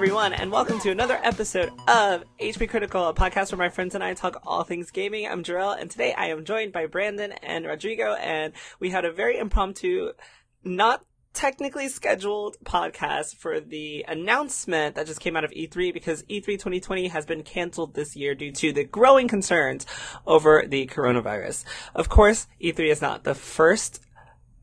everyone, and welcome to another episode of HP Critical, a podcast where my friends and I talk all things gaming. I'm Jarrell, and today I am joined by Brandon and Rodrigo, and we had a very impromptu, not technically scheduled podcast for the announcement that just came out of E3 because E E3 2020 has been canceled this year due to the growing concerns over the coronavirus. Of course, E3 is not the first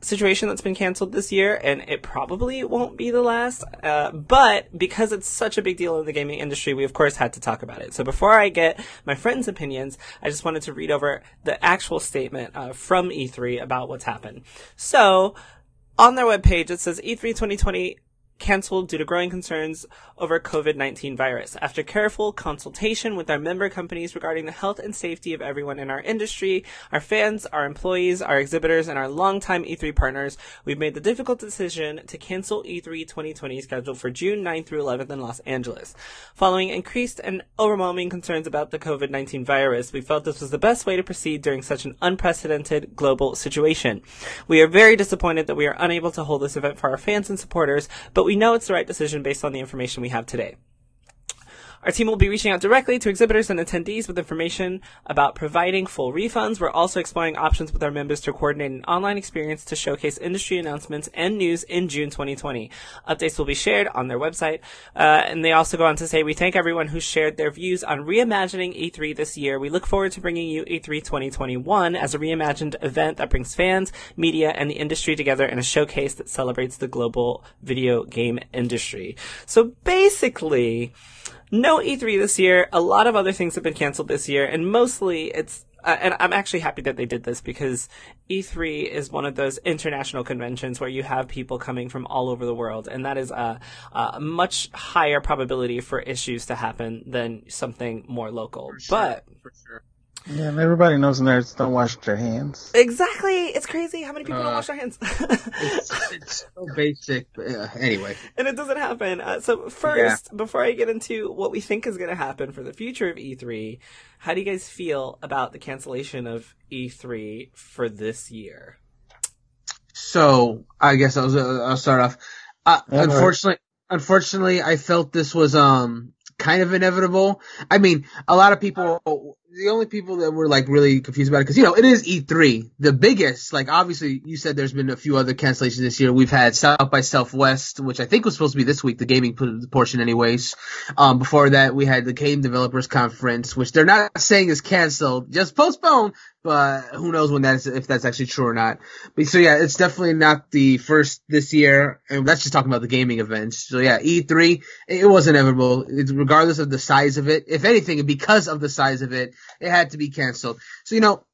situation that's been canceled this year, and it probably won't be the last. Uh, but because it's such a big deal in the gaming industry, we of course had to talk about it. So before I get my friends' opinions, I just wanted to read over the actual statement uh, from E3 about what's happened. So on their webpage, it says E E3 2020 canceled due to growing concerns over COVID-19 virus. After careful consultation with our member companies regarding the health and safety of everyone in our industry, our fans, our employees, our exhibitors, and our longtime E3 partners, we've made the difficult decision to cancel E E3 2020 scheduled for June 9th through 11th in Los Angeles. Following increased and overwhelming concerns about the COVID-19 virus, we felt this was the best way to proceed during such an unprecedented global situation. We are very disappointed that we are unable to hold this event for our fans and supporters, but we know it's the right decision based on the information we have today. Our team will be reaching out directly to exhibitors and attendees with information about providing full refunds. We're also exploring options with our members to coordinate an online experience to showcase industry announcements and news in June 2020. Updates will be shared on their website. Uh, and they also go on to say, we thank everyone who shared their views on reimagining E3 this year. We look forward to bringing you E E3 2021 as a reimagined event that brings fans, media, and the industry together in a showcase that celebrates the global video game industry. So basically, no E3 this year. A lot of other things have been canceled this year, and mostly it's. Uh, and I'm actually happy that they did this because E3 is one of those international conventions where you have people coming from all over the world, and that is a, a much higher probability for issues to happen than something more local. But for sure. Yeah, and everybody knows nerds don't wash their hands. exactly, it's crazy how many people don't Uh, wash their hands. It's, it's so basic. But, uh, anyway, and it doesn't happen. Uh, so first, before I get into what we think is going to happen for the future of E3, how do you guys feel about the cancellation of E3 for this year? so I guess I'll, I'll start off. Uh, Yeah, go unfortunately, unfortunately, I felt this was um kind of inevitable. I mean, a lot of people. The only people that were like really confused about it because you know it is E3, the biggest. Like obviously, you said there's been a few other cancellations this year. We've had South by Southwest, which I think was supposed to be this week, the gaming portion, anyways. Um, before that, we had the Game Developers Conference, which they're not saying is canceled, just postponed. But who knows when that's if that's actually true or not. But so yeah, it's definitely not the first this year, and that's just talking about the gaming events. So yeah, E3, it was inevitable. It's regardless of the size of it. If anything, because of the size of it, it had to be canceled. So you know,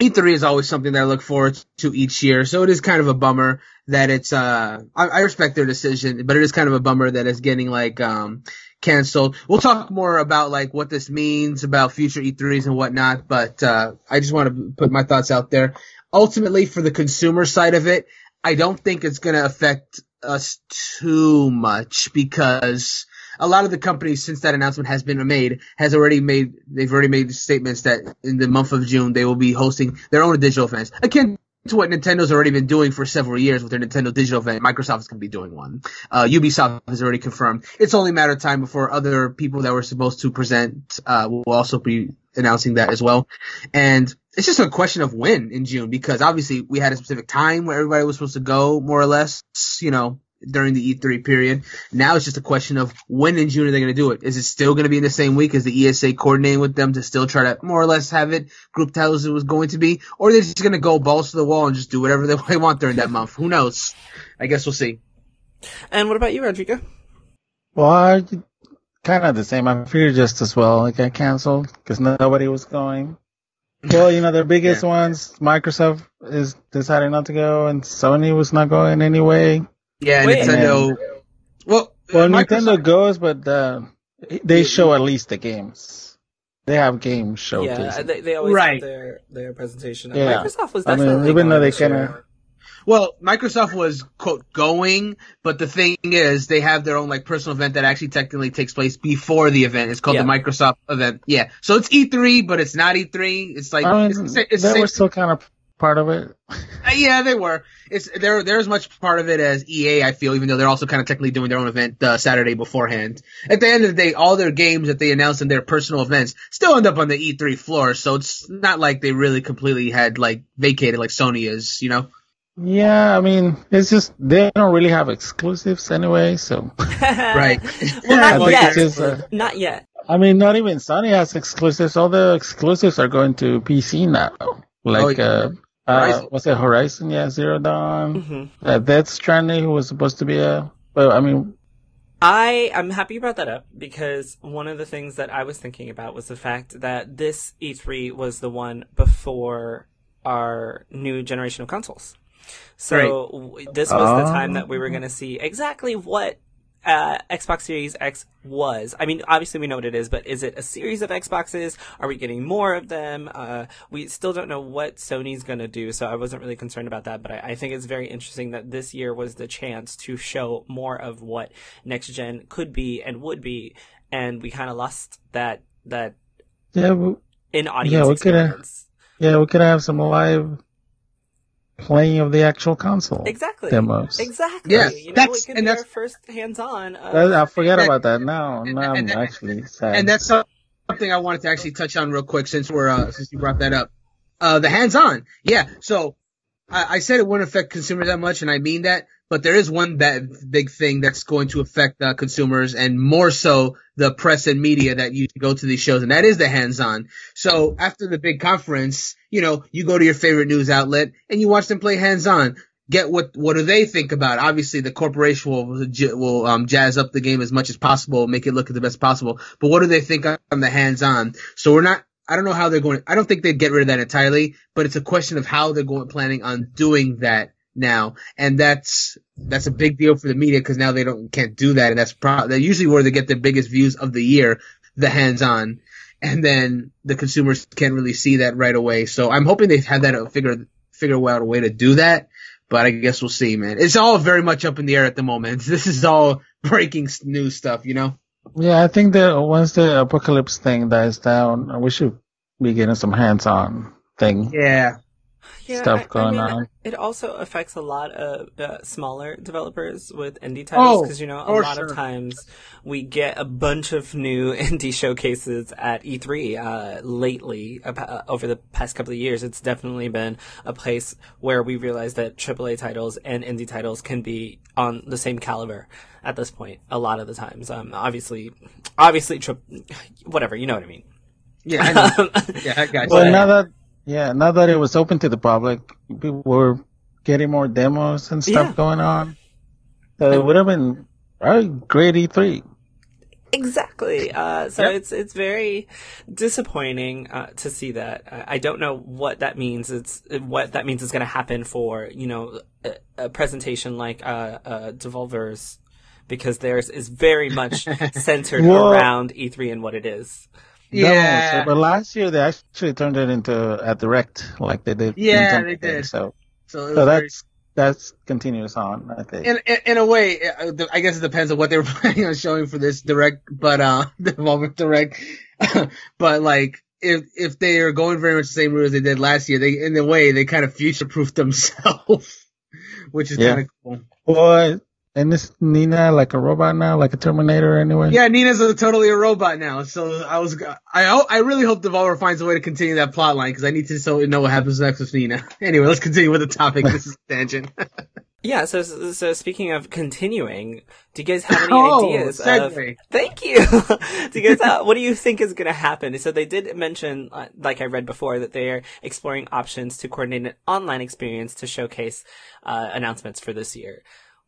E3 is always something that I look forward to each year. So it is kind of a bummer that it's uh I, I respect their decision, but it is kind of a bummer that it's getting like um canceled. We'll talk more about like what this means about future E3s and whatnot, but uh I just want to put my thoughts out there. Ultimately for the consumer side of it, I don't think it's going to affect us too much because a lot of the companies since that announcement has been made has already made they've already made statements that in the month of June they will be hosting their own digital events akin to what Nintendo's already been doing for several years with their Nintendo digital event. Microsoft is going to be doing one. Uh, Ubisoft has already confirmed. It's only a matter of time before other people that were supposed to present uh, will also be announcing that as well. And it's just a question of when in June because obviously we had a specific time where everybody was supposed to go more or less, you know, during the E3 period. Now it's just a question of when in June are they going to do it? Is it still going to be in the same week? Is the ESA coordinating with them to still try to more or less have it group titles it was going to be? Or are they just going to go balls to the wall and just do whatever they want during that month? Who knows? I guess we'll see. And what about you, Rodrigo? Well, I, kind of the same. I figured just as well. It got canceled because nobody was going. Well, you know, the biggest Yeah. ones, Microsoft is deciding not to go, and Sony was not going anyway. Yeah, Wait. Nintendo. Well, Well, Microsoft- Nintendo goes, but uh, they show at least the games. They have game showcases. Yeah, they, they always Right. have their, their presentation. Yeah. Microsoft was I mean, even though they this year. kinda- Well, Microsoft was quote going, but the thing is, they have their own like personal event that actually technically takes place before the event. It's called the Microsoft event. Yeah, so it's E3, but it's not E3. It's like I it's, mean, the sa- it's they same- were still kind of part of it. Uh, yeah, they were. It's they're they're as much part of it as EA. I feel, even though they're also kind of technically doing their own event uh, Saturday beforehand. At the end of the day, all their games that they announce in their personal events still end up on the E3 floor. So it's not like they really completely had like vacated like Sony is. You know. Yeah, I mean, it's just they don't really have exclusives anyway. So Right. well, not yet. just, uh, Not yet. I mean, not even Sony has exclusives. All the exclusives are going to PC now. Like, yeah. uh, uh, what's it? Horizon? Yeah, Zero Dawn. hmm Uh, Death Stranding, who was supposed to be a, but I mean, I I'm happy you brought that up because one of the things that I was thinking about was the fact that this E3 was the one before our new generation of consoles. So w this was the time that we were going to see exactly what uh, Xbox Series X was. I mean, obviously we know what it is, but is it a series of Xboxes? Are we getting more of them? Uh, we still don't know what Sony's gonna do, so I wasn't really concerned about that. But I, I think it's very interesting that this year was the chance to show more of what next gen could be and would be, and we kind of lost that that yeah, we, in audience Yeah, we coulda- experience. yeah, we could have some live playing of the actual console Exactly. demos. Exactly. Yeah, you know, that's- we can and that's- first hands-on. That- I forget And- about that now. Now I'm and- actually sad. and that's something I wanted to actually touch on real quick since we're uh, since you brought that up. Uh, the hands-on, yeah. So I, I said it wouldn't affect consumers that much, and I mean that. But there is one big thing that's going to affect uh, consumers, and more so the press and media that you go to these shows, and that is the hands-on. So after the big conference, you know, you go to your favorite news outlet and you watch them play hands-on. Get what what do they think about? it? Obviously, the corporation will will um, jazz up the game as much as possible, make it look the best possible. But what do they think on the hands-on? So we're not. I don't know how they're going. I don't think they'd get rid of that entirely, but it's a question of how they're going planning on doing that now, and that's that's a big deal for the media because now they don't can't do that, and that's pro- that usually where they get the biggest views of the year, the hands-on, and then the consumers can't really see that right away. So I'm hoping they've had that uh, figure figure out a way to do that, but I guess we'll see, man. It's all very much up in the air at the moment. This is all breaking news stuff, you know. yeah, I think that once the apocalypse thing dies down, we should be getting some hands-on thing. Yeah. Stuff going on. It also affects a lot of uh, smaller developers with indie titles Oh, because you know a lot sure. of times we get a bunch of new indie showcases at E3. Uh, lately, uh, over the past couple of years, it's definitely been a place where we realize that AAA titles and indie titles can be on the same caliber at this point. A lot of the times, um, obviously, obviously, tri- whatever you know what I mean. Yeah, I know. yeah, I got you. Well, now that yeah, now that it was open to the public, people were getting more demos and stuff Yeah. going on. So it would have been a great E E3. Exactly. Uh, so Yep. it's it's very disappointing uh, to see that. I I don't know what that means. It's what that means is going to happen for you know a, a presentation like uh, uh, Devolver's because theirs is very much centered Well- around E3 and what it is. Yeah. But last year they actually turned it into a direct, like they did. Yeah, Nintendo they did. So, So, it was so very- that's that's continues on. I think. in, in in a way, uh, I guess it depends on what they were planning on showing for this direct, but uh, the moment direct. but like, if if they are going very much the same route as they did last year, they in a way they kind of future proof themselves, which is Yeah. kind of cool. Boy, and this Nina like a robot now, like a Terminator anyway. Yeah, Nina's a, totally a robot now. So I was, I I really hope Devolver finds a way to continue that plot line because I need to so know what happens next with Nina. Anyway, let's continue with the topic. This is tangent. Yeah. So so speaking of continuing, do you guys have any Oh, ideas of? Thank you. do you guys? Uh, what do you think is going to happen? So they did mention, uh, like I read before, that they are exploring options to coordinate an online experience to showcase uh, announcements for this year.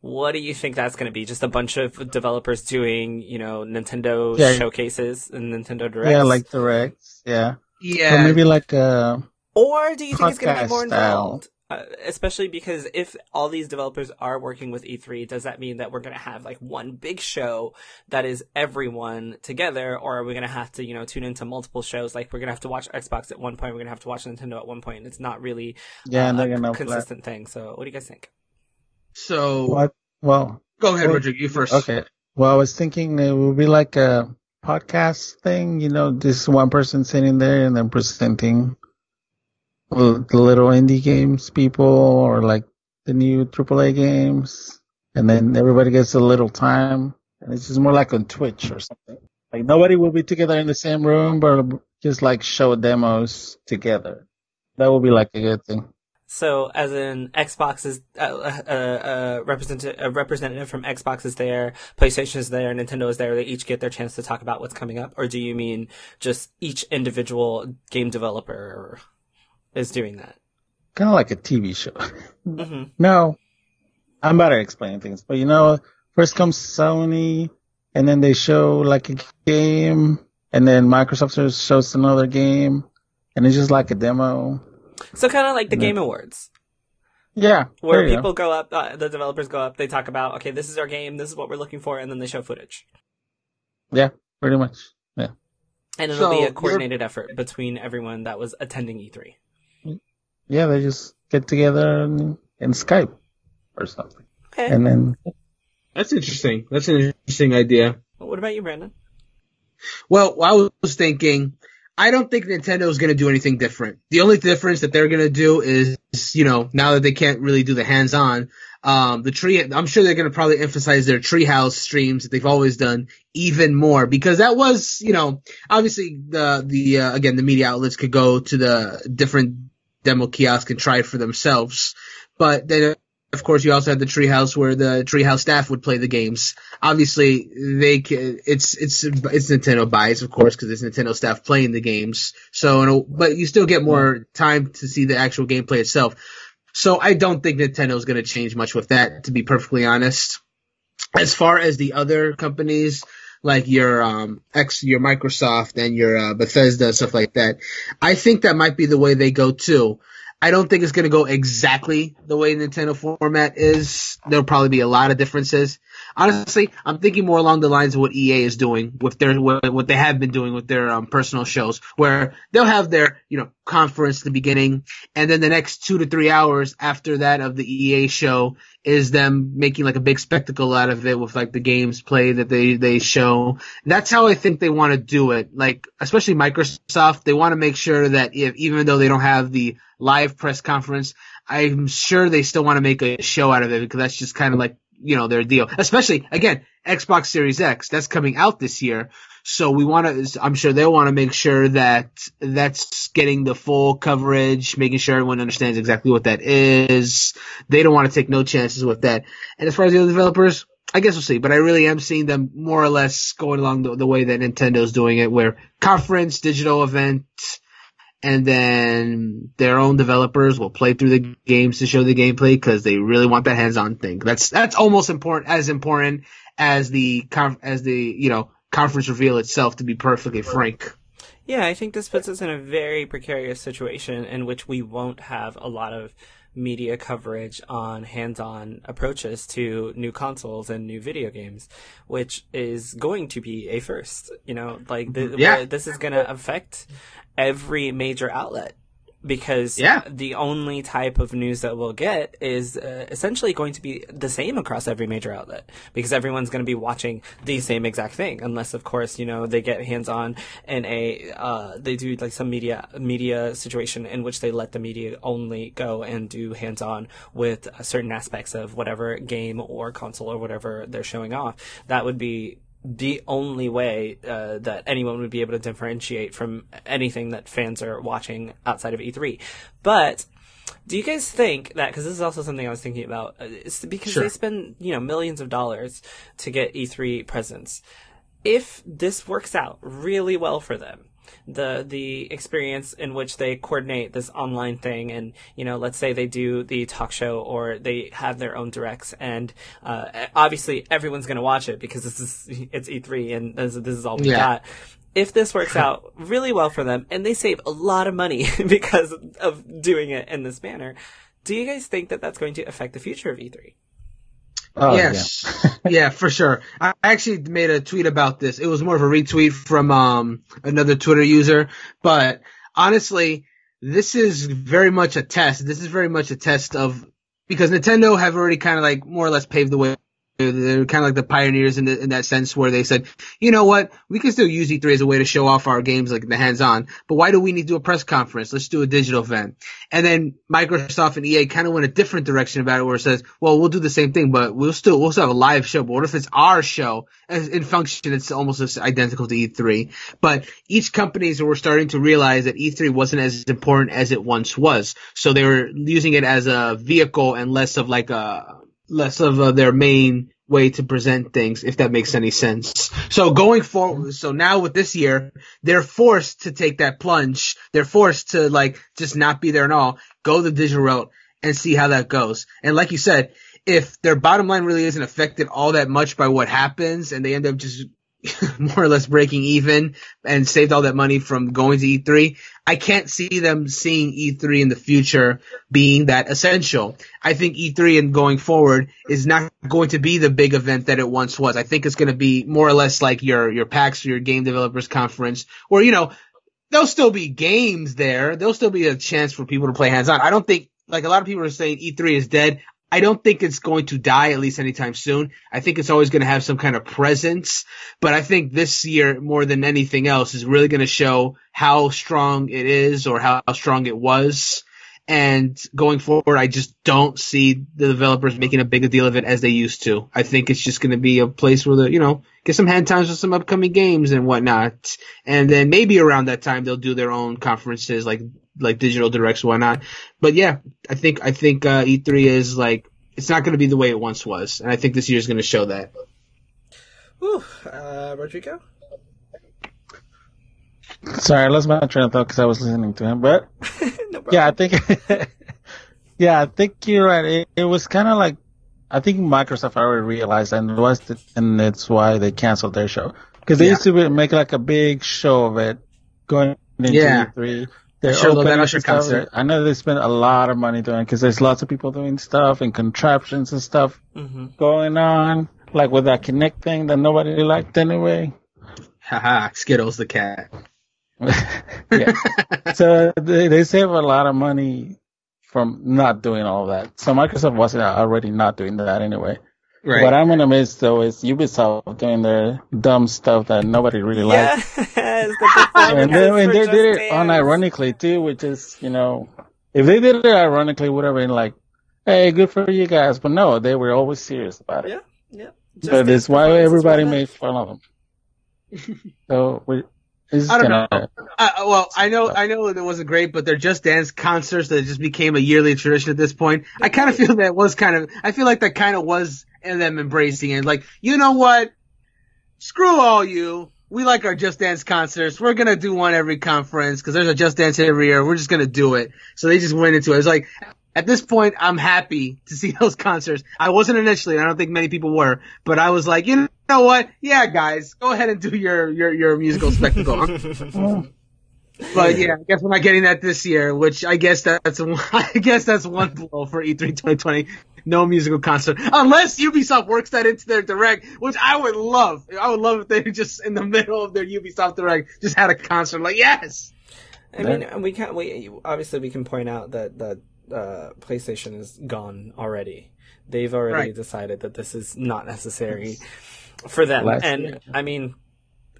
What do you think that's going to be? Just a bunch of developers doing, you know, Nintendo Yeah. showcases and Nintendo Directs? yeah, like directs. Yeah, Yeah, or maybe like uh, Or do you think it's going to be more podcast style. involved? Uh, especially because if all these developers are working with E3, does that mean that we're going to have like one big show that is everyone together, or are we going to have to, you know, tune into multiple shows? Like we're going to have to watch Xbox at one point, we're going to have to watch Nintendo at one point, point. it's not really Yeah, uh, a gonna consistent thing. So, what do you guys think? So What? Well, go ahead, Well, Rodrigo. You first. okay. Well, I was thinking it would be like a podcast thing, you know, just one person sitting there and then presenting the little indie games people or like the new AAA games. And then everybody gets a little time. And it's just more like on Twitch or something. Like nobody will be together in the same room, but just like show demos together. That would be like a good thing. So, as in Xbox is uh, uh, uh, representative, a representative from Xbox is there, PlayStation is there, Nintendo is there. They each get their chance to talk about what's coming up, or do you mean just each individual game developer is doing that? Kind of like a TV show. hmm No, I'm better at explaining things, but you know, first comes Sony, and then they show like a game, and then Microsoft shows another game, and it's just like a demo. So, kind of like the Yeah. Game Awards, Yeah, where people go up, uh, the developers go up, they talk about, okay, this is our game, this is what we're looking for, and then they show footage. Yeah, pretty much. Yeah, And it'll So, be a you're- coordinated effort between everyone that was attending E E3. yeah, they just get together and, and Skype or something, Okay. and then That's interesting. That's an interesting idea. what about you, Brandon? Well, I was thinking, I don't think Nintendo is going to do anything different. The only difference that they're going to do is, you know, now that they can't really do the hands-on, um, the tree, I'm sure they're going to probably emphasize their treehouse streams that they've always done even more because that was, you know, obviously the, the, uh, again, the media outlets could go to the different demo kiosk and try it for themselves. But then, of course, you also had the treehouse where the treehouse staff would play the games obviously they ca it's it's it's Nintendo bias, of course, because it's Nintendo staff playing the games. So, but you still get more time to see the actual gameplay itself. So, I don't think Nintendo's going to change much with that, to be perfectly honest. As far as the other companies, like your um X, your Microsoft and your uh, Bethesda stuff like that, I think that might be the way they go too. I don't think it's going to go exactly the way Nintendo format is. There'll probably be a lot of differences honestly, I'm thinking more along the lines of what EA is doing with their what, they have been doing with their um, personal shows, where they'll have their you know conference at the beginning, and then the next two to three hours after that of the EA show is them making like a big spectacle out of it with like the games play that they they show. That's how I think they want to do it. Like especially Microsoft, they want to make sure that if even though they don't have the live press conference, I'm sure they still want to make a show out of it because that's just kind of like you know their deal. Especially again, Xbox Series X that's coming out this year. So we want to. I'm sure they'll want to make sure that that's getting the full coverage, making sure everyone understands exactly what that is. They don't want to take no chances with that. And as far as the other developers, I guess we'll see. But I really am seeing them more or less going along the, the way that Nintendo's doing it, where conference, digital event, and then their own developers will play through the games to show the gameplay because they really want that hands-on thing. That's that's almost important as important as the as the you know conference reveal itself. To be perfectly frank, Yeah, I think this puts us in a very precarious situation in which we won't have a lot of media coverage on hands-on approaches to new consoles and new video games, which is going to be a first. You know, like the, mm-hmm. Yeah. this is going to affect every major outlet because Yeah. the only type of news that we'll get is uh, essentially going to be the same across every major outlet because everyone's going to be watching the same exact thing unless of course you know they get hands on in a uh, they do like some media media situation in which they let the media only go and do hands on with certain aspects of whatever game or console or whatever they're showing off that would be the only way uh, that anyone would be able to differentiate from anything that fans are watching outside of E3. But do you guys think that because this is also something I was thinking about? uh, It's because Sure. they spend you know millions of dollars to get E3 presence. If this works out really well for them, the the experience in which they coordinate this online thing and you know let's say they do the talk show or they have their own directs and uh, obviously everyone's going to watch it because this is it's E3 and this, this is all we Yeah. got if this works out really well for them and they save a lot of money because of doing it in this manner do you guys think that that's going to affect the future of E E3? Oh, yes. yeah, for sure. I actually made a tweet about this. It was more of a retweet from um another Twitter user, but honestly, this is very much a test. This is very much a test of because Nintendo have already kind of like more or less paved the way. They're kind of like the pioneers in, the, in that sense where they said, you know what, we can still use E3 as a way to show off our games like the hands-on, but why do we need to do a press conference? Let's do a digital event. And then Microsoft and EA kind of went a different direction about it where it says, well, we'll do the same thing, but we'll still, we'll still have a live show. But what if it's our show? As in function, it's almost as identical to E3. But each companies were starting to realize that E3 wasn't as important as it once was. So they were using it as a vehicle and less of like a, less of uh, their main way to present things, if that makes any sense. So going forward, so now with this year, they're forced to take that plunge. They're forced to like just not be there and all, go the digital route and see how that goes. And like you said, if their bottom line really isn't affected all that much by what happens and they end up just more or less breaking even and saved all that money from going to E3, I can't see them seeing E3 in the future being that essential. I think E3 and going forward is not going to be the big event that it once was. I think it's going to be more or less like your, your PAX or your game developers conference where, you know, there'll still be games there. There'll still be a chance for people to play hands on. I don't think, like a lot of people are saying E3 is dead. I don't think it's going to die at least anytime soon. I think it's always going to have some kind of presence, but I think this year more than anything else is really going to show how strong it is or how strong it was. And going forward, I just don't see the developers making a bigger deal of it as they used to. I think it's just going to be a place where the, you know, get some hand times with some upcoming games and whatnot. And then maybe around that time they'll do their own conferences like, like digital directs, whatnot. But yeah, I think, I think, uh, E3 is like, it's not going to be the way it once was. And I think this year is going to show that. Whew, uh, Rodrigo? Sorry, I lost my train of thought because I was listening to him. But no yeah, I think, yeah, I think you're right. It, it was kind of like, I think Microsoft already realized, and it was, the, and that's why they canceled their show because they Yeah. used to be- make like a big show of it going into Yeah. E3. Their Sure, stuff. concert. I know they spent a lot of money doing because there's lots of people doing stuff and contraptions and stuff hmm going on, like with that Kinect thing that nobody liked anyway. Haha, Skittles the cat. yeah. so they, they save a lot of money from not doing all that. So Microsoft wasn't uh, already not doing that anyway. Right. What I'm gonna miss though is Ubisoft doing their dumb stuff that nobody really likes. The And then when they did it unironically too, which is, you know, if they did it ironically, would have been like, hey, good for you guys. But no, they were always serious about it. Yeah, yeah. Just So Dance that's why everybody made fun of them. so we, it's I don't gonna, Uh, well, I know, I know that it wasn't great, but they're just dance concerts that just became a yearly tradition at this point. I kind of feel that was kind of, I feel like that kind of was them embracing it. Like, you know what? Screw all you. We like our Just Dance concerts. We're gonna do one every conference because there's a Just Dance every year. We're just gonna do it. So they just went into it. It's like, at this point, I'm happy to see those concerts. I wasn't initially, and I don't think many people were, but I was like, you know what? Yeah, guys, go ahead and do your, your, your musical spectacle. But yeah, I guess we're not getting that this year, which I guess that's I guess that's one blow for E E3 2020. No musical concert, unless Ubisoft works that into their direct, which I would love. I would love if they just in the middle of their Ubisoft direct just had a concert. Like yes, I mean, we can't. we obviously we can point out that that uh, PlayStation is gone already. They've already Right. decided that this is not necessary for them, Last and year. I mean,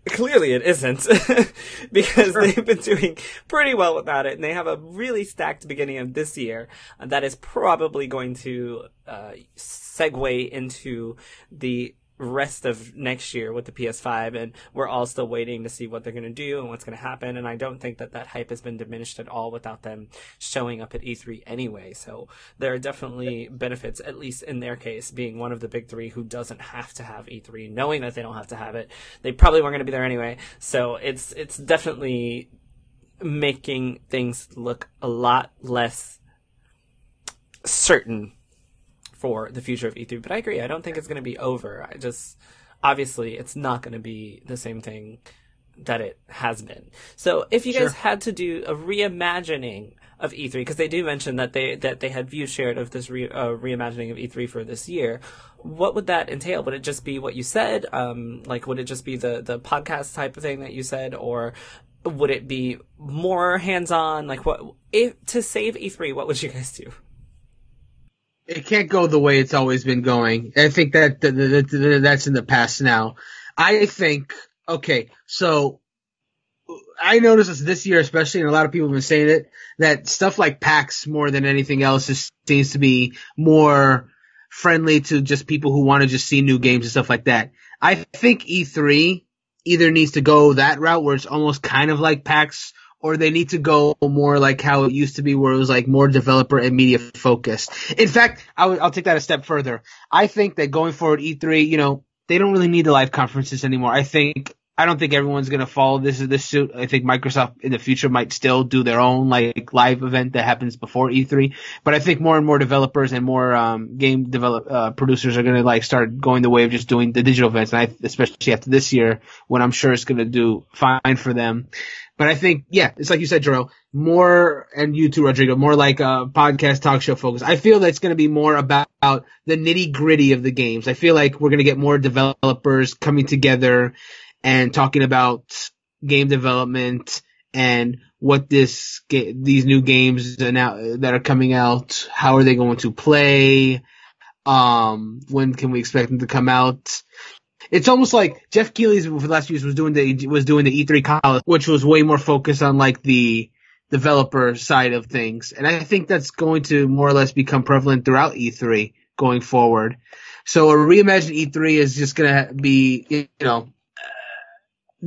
clearly it isn't because they've been doing pretty well without it, and they have a really stacked beginning of this year that is probably going to uh, segue into the rest of next year with the PS5 and we're all still waiting to see what they're going to do and what's going to happen and I don't think that that hype has been diminished at all without them showing up at E3 anyway. So there are definitely benefits at least in their case being one of the big 3 who doesn't have to have E3 knowing that they don't have to have it. They probably weren't going to be there anyway. So it's it's definitely making things look a lot less certain for the future of E3. But I agree. I don't think it's going to be over. I just obviously it's not going to be the same thing that it has been. So if you guys had to do a reimagining of E3 because they do mention that they that they had views shared of this re, uh, reimagining of E3 for this year. What would that entail? Would it just be what you said? Um, like, would it just be the the podcast type of thing that you said, or would it be more hands on? Like, what if to save E3? What would you guys do? It can't go the way it's always been going. I think that, that, that, that that's in the past now. I think okay, so I noticed this this year, especially, and a lot of people have been saying it, that stuff like PAX more than anything else just seems to be more friendly to just people who want to just see new games and stuff like that. I think E3 either needs to go that route where it's almost kind of like PAX or they need to go more like how it used to be where it was like more developer and media focused. In fact, I will take that a step further. I think that going forward E3, you know, they don't really need the live conferences anymore. I think I don't think everyone's gonna follow this suit. I think Microsoft in the future might still do their own like live event that happens before E3. But I think more and more developers and more um, game develop uh, producers are gonna like start going the way of just doing the digital events. And I especially after this year when I'm sure it's gonna do fine for them. But I think, yeah, it's like you said, Jerome, more, and you too, Rodrigo, more like a podcast talk show focus. I feel that it's going to be more about the nitty gritty of the games. I feel like we're going to get more developers coming together and talking about game development and what this these new games that are coming out, how are they going to play? Um, when can we expect them to come out? It's almost like Geoff Keighley's for the last few years was doing the was doing the E3 Coliseum, which was way more focused on like the developer side of things, and I think that's going to more or less become prevalent throughout E3 going forward. So a reimagined E3 is just gonna be, you know,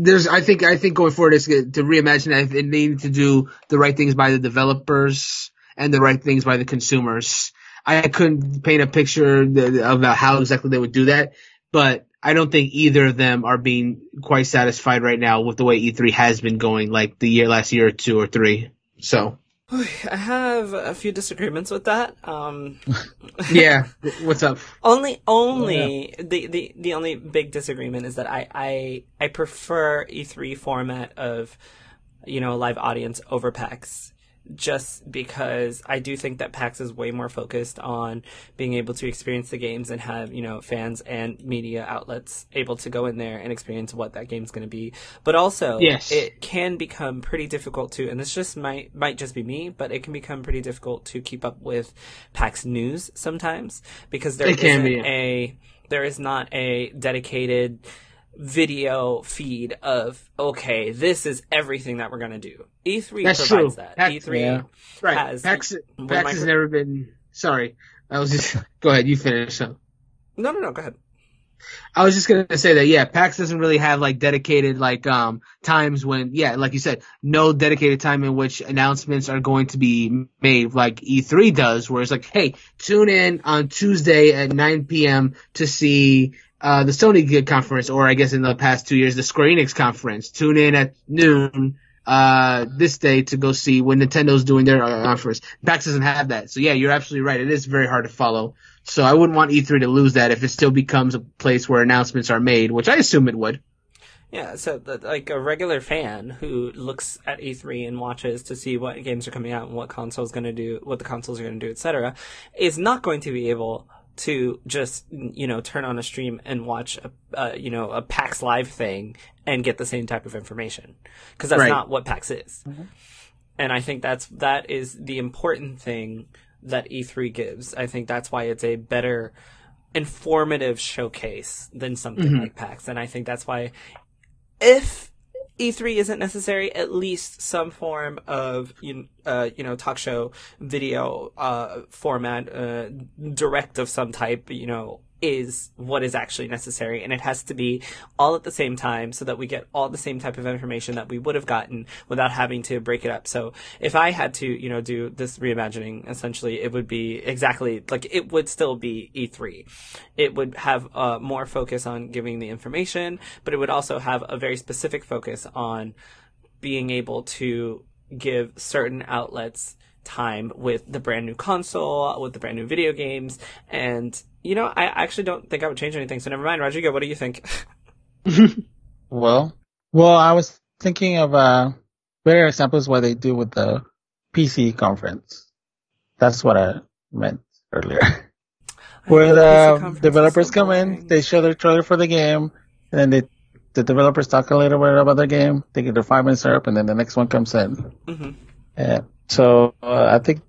there's I think I think going forward is to reimagine it. They need to do the right things by the developers and the right things by the consumers. I couldn't paint a picture about how exactly they would do that, but I don't think either of them are being quite satisfied right now with the way E3 has been going, like the year last year or two or three. So I have a few disagreements with that. Um, yeah, what's up? only, only the, the the only big disagreement is that I I I prefer E3 format of you know a live audience over PAX. Just because I do think that PAX is way more focused on being able to experience the games and have, you know, fans and media outlets able to go in there and experience what that game's going to be. But also, Yes. it can become pretty difficult to, and this just might might just be me, but it can become pretty difficult to keep up with PAX news sometimes because there It isn't be. a there is not a dedicated video feed of okay, this is everything that we're gonna do. E3 That's provides true. that. That- E3 Yeah. Right, has PAX, PAX has never been. Sorry, I was just. go ahead, you finish. So. No, no, no. Go ahead. I was just gonna say that yeah, PAX doesn't really have like dedicated like um times when yeah, like you said, no dedicated time in which announcements are going to be made like E3 does, where it's like, hey, tune in on Tuesday at 9 p.m. to see uh the Sony conference, or I guess in the past two years the Square Enix conference. Tune in at noon uh this day to go see when Nintendo's doing their uh, conference. PAX doesn't have that, so yeah, you're absolutely right. It is very hard to follow. So I wouldn't want E3 to lose that if it still becomes a place where announcements are made, which I assume it would. Yeah, so the, like a regular fan who looks at E3 and watches to see what games are coming out and what console's going to do, what the consoles are going to do, etc., is not going to be able to just you know turn on a stream and watch a uh, you know a PAX live thing and get the same type of information because that's Right. not what PAX is. And I think that's that is the important thing that E3 gives. I think that's why it's a better informative showcase than something like PAX. And I think that's why if E3 isn't necessary, at least some form of you, uh, you know talk show video uh, format, uh, direct of some type, you know, is what is actually necessary, and it has to be all at the same time so that we get all the same type of information that we would have gotten without having to break it up. So if I had to, you know, do this reimagining, essentially, it would be exactly like it would still be E3 it would have uh, more focus on giving the information, but it would also have a very specific focus on being able to give certain outlets time with the brand new console, with the brand new video games, and you know, I actually don't think I would change anything. So never mind, Rodrigo. What do you think? Well, well, I was thinking of uh better examples what they do with the PC conference. That's what I meant earlier. Where the PC conference is developers so come in, they show their trailer for the game, and then they, the developers talk a little bit about their game, they get their five minutes up, and then the next one comes in. Mhm. Yeah. So uh, I think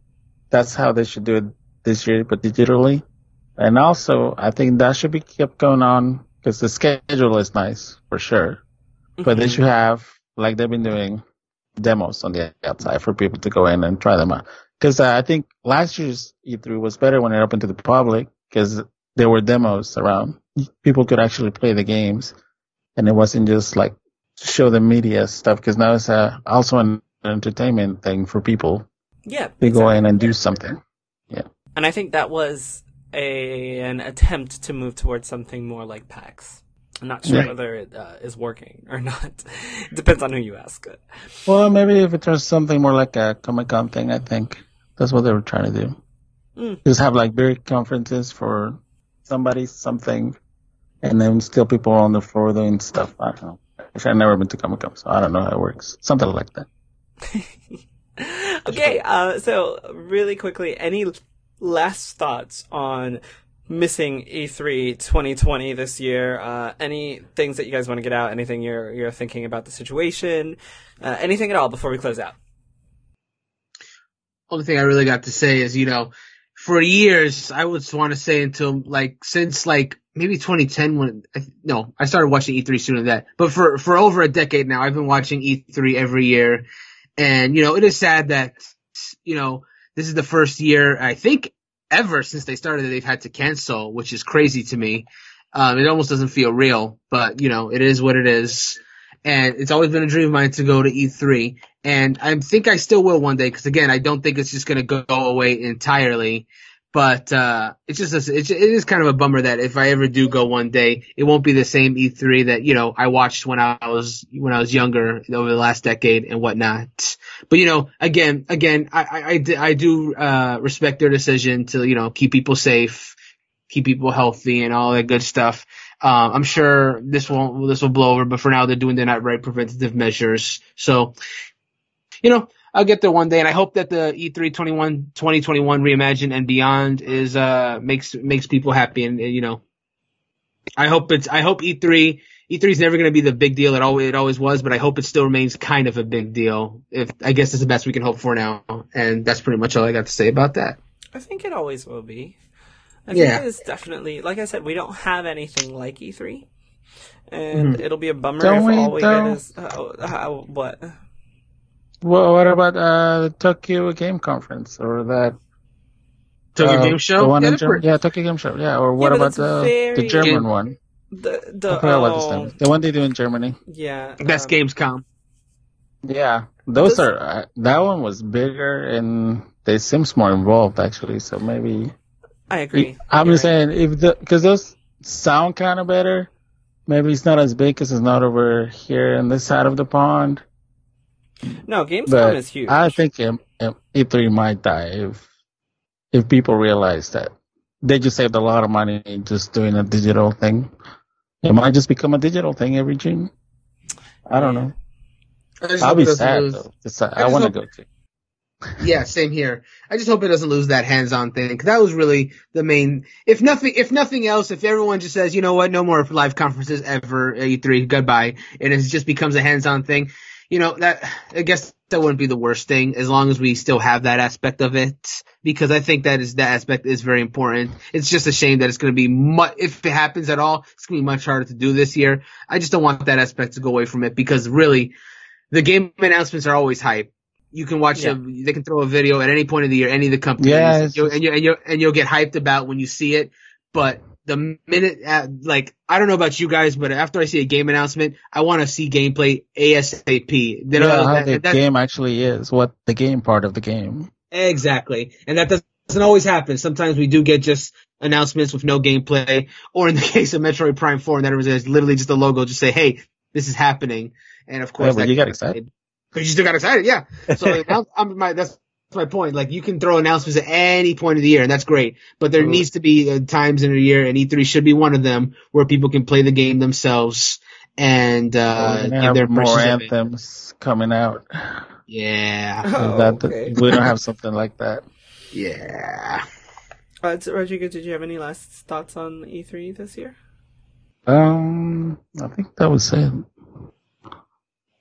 that's how they should do it this year, but digitally. And also, I think that should be kept going on because the schedule is nice for sure. But they Mhm. should have, like they've been doing, demos on the outside for people to go in and try them out. Because uh, I think last year's E3 was better when it opened to the public because there were demos around. People could actually play the games, and it wasn't just like show the media stuff. Because now it's uh, also an entertainment thing for people yeah, to go in and do something. Yeah, and I think that was a an attempt to move towards something more like PAX. I'm not sure Yeah. whether it uh, is working or not. it depends on who you ask. Well, maybe if it turns something more like a Comic Con thing, I think that's what they were trying to do. Mm. Just have like big conferences for somebody, something, and then still people on the floor doing stuff. I don't know. Actually, I've never been to Comic Con, so I don't know how it works. Something like that. okay, uh, so really quickly, any last thoughts on missing E E3 2020 this year? Uh, any things that you guys want to get out? Anything you're you're thinking about the situation? Uh, anything at all before we close out? only thing I really got to say is, you know, for years, I would want to say until like, since like maybe 2010 when, I- no, I started watching E3 sooner than that, but for, for over a decade now, I've been watching E3 every year. And, you know, it is sad that, you know, this is the first year, I think, ever since they started that they've had to cancel, which is crazy to me. Um, it almost doesn't feel real, but you know, it is what it is. And it's always been a dream of mine to go to E3 and I think I still will one day because again, I don't think it's just going to go away entirely. But uh, it's just a, it's, it is kind of a bummer that if I ever do go one day, it won't be the same E3 that you know I watched when I was when I was younger over the last decade and whatnot. But you know, again, again, I I do uh, respect their decision to you know keep people safe, keep people healthy, and all that good stuff. Um, I'm sure this won't this will blow over, but for now they're doing the not right preventative measures. So you know, I'll get there one day, and I hope that the E E3 21, 2021 reimagine and beyond is uh makes makes people happy, and you know, I hope it's I hope E E3 E3 is never going to be the big deal it always it always was, but I hope it still remains kind of a big deal. If I guess it's the best we can hope for now, and that's pretty much all I got to say about that. I think it always will be. I Yeah. think it's definitely, like I said, we don't have anything like E3. And Mhm. it'll be a bummer Don't if we, all we though? get is, how, how, what? Well, what about uh, the Tokyo Game Conference or that Tokyo uh, Game Show, The one yeah, in they're Germany? pretty- Yeah, Tokyo Game Show. Yeah, or what but about the very- the German Game- one? The, the, I this oh, name. The one they do in Germany. Yeah. Best um, Gamescom. Yeah, those This- are uh, that one was bigger and they seems more involved actually. So maybe I agree. I'm You're just right. saying if the because those sound kind of better. Maybe it's not as big because it's not over here in this side of the pond. No, Gamescom But is huge. I think um, um, E3 might die if if people realize that they just saved a lot of money just doing a digital thing. It might just become a digital thing every June. I don't know. I I'll be sad lose- though. 'cause I, I I want to go to. Yeah, same here. I just hope it doesn't lose that hands-on thing. 'cause that was really the main. If nothing, if nothing else, if everyone just says, you know what, no more live conferences ever, E3, goodbye, and it just becomes a hands-on thing, you know that I guess that wouldn't be the worst thing as long as we still have that aspect of it because I think that is that aspect is very important. It's just a shame that it's going to be much if it happens at all, it's going to be much harder to do this year. I just don't want that aspect to go away from it because really, the game announcements are always hype. You can watch Yeah. a, they can throw a video at any point of the year, any of the companies, Yeah, and, you'll, and, you, and, you'll, and you'll get hyped about when you see it. But the minute, uh, like, I don't know about you guys, but after I see a game announcement, I want to see gameplay ASAP. Then, Yeah, uh, how that- the that- game actually is, what the game part of the game. Exactly. And that doesn't always happen. Sometimes we do get just announcements with no gameplay, or in the case of Metroid Prime 4, and that was literally just a logo, just say, hey, this is happening. And of course, Yeah, that you got excited. But you still got excited, yeah. So I'm, my, that's my point. Like you can throw announcements at any point of the year, and that's great. But there Totally. needs to be uh, times in a year, and E3 should be one of them, where people can play the game themselves and uh, We're give their more impressions of it. anthems coming out. Yeah. Oh, that, okay. We don't have something like that. Yeah. Uh, so, Rodrigo, did you have any last thoughts on E3 this year? Um, I think that was it.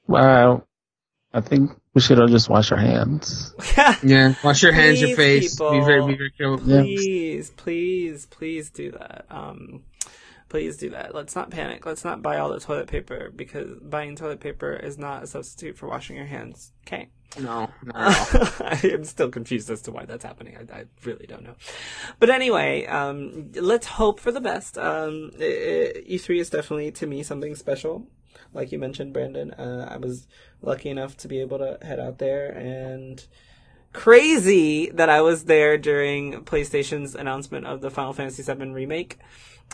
Wow. I think we should all just wash our hands. Yeah. Wash your hands, your face. people. Be very, be very careful. Yeah. please, please, please do that. Um, please do that. Let's not panic. Let's not buy all the toilet paper because buying toilet paper is not a substitute for washing your hands. Okay. No, not at all. I am still confused as to why that's happening. I, I really don't know. But anyway, um, let's hope for the best. Um, i- i- E3 is definitely to me something special. Like you mentioned, Brandon, uh, I was lucky enough to be able to head out there and crazy that I was there during PlayStation's announcement of the Final Fantasy VII remake.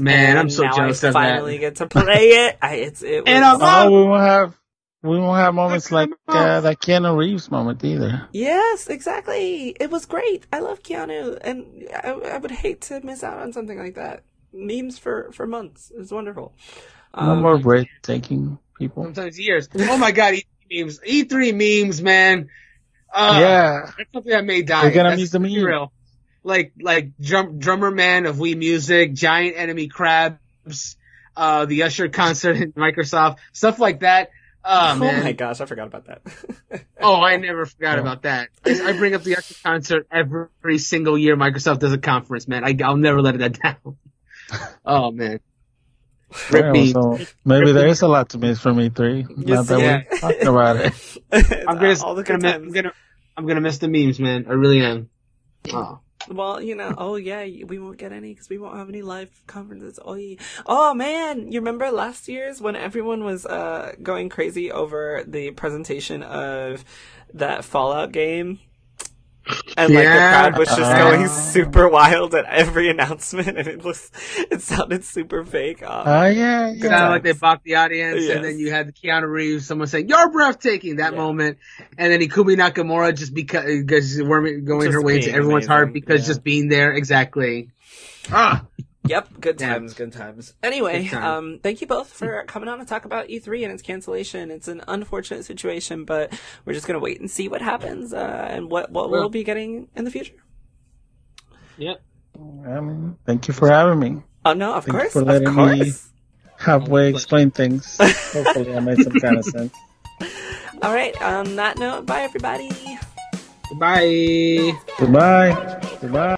Man, And I'm so now jealous I of finally that. get to play it. I, it's it was, And I'm- Oh, we won't have we won't have moments like Come uh, on. that Keanu Reeves moment either. Yes, exactly. It was great. I love Keanu, and I, I would hate to miss out on something like that. Memes for for months. It's wonderful. No Um, more breathtaking people. Sometimes years. Oh my god, E3 memes. E3 memes, man. Uh, yeah. That's something that may die. They're gonna That's use the meme. real. Like, like drum, drummer man of Wii Music, giant enemy crabs, uh, the Usher concert in Microsoft, stuff like that. Oh, oh man. my gosh, I forgot about that. Oh, I never forgot about that. I, I bring up the Usher concert every single year Microsoft does a conference, man. I, I'll never let that down. Oh man. Rip me. so maybe there is a lot to miss from E3. Not Yes, that yeah. we're talking about it. I'm gonna, all the gonna miss, I'm gonna, I'm gonna miss the memes, man. I really am. Oh. Well, you know, oh yeah, we won't get any because we won't have any live conferences. Oh, yeah. oh man, you remember last year's when everyone was uh going crazy over the presentation of that Fallout game, and like the crowd was just Uh. going super wild at every announcement, and it was it sounded super fake. Uh, Oh yeah, It's yeah. kind like they balked the audience, Yes. and then you had the Keanu Reeves, someone saying, "You're breathtaking." That Yeah. moment, and then Ikumi Nakamura just because because going Just her way into everyone's amazing, heart because yeah. just being there exactly. Ah, Yep, good Yeah. times, good times. Anyway, Good times. um, thank you both for coming on to talk about E3 and its cancellation. It's an unfortunate situation, but we're just gonna wait and see what happens uh, and what what Well. we'll be getting in the future. yep. I mean, thank you for having me. Oh no, of Thank you course, for of letting me- course. Halfway explain things. Hopefully, I made some kind of sense. All right. On that note, bye everybody. Bye. Goodbye. Goodbye.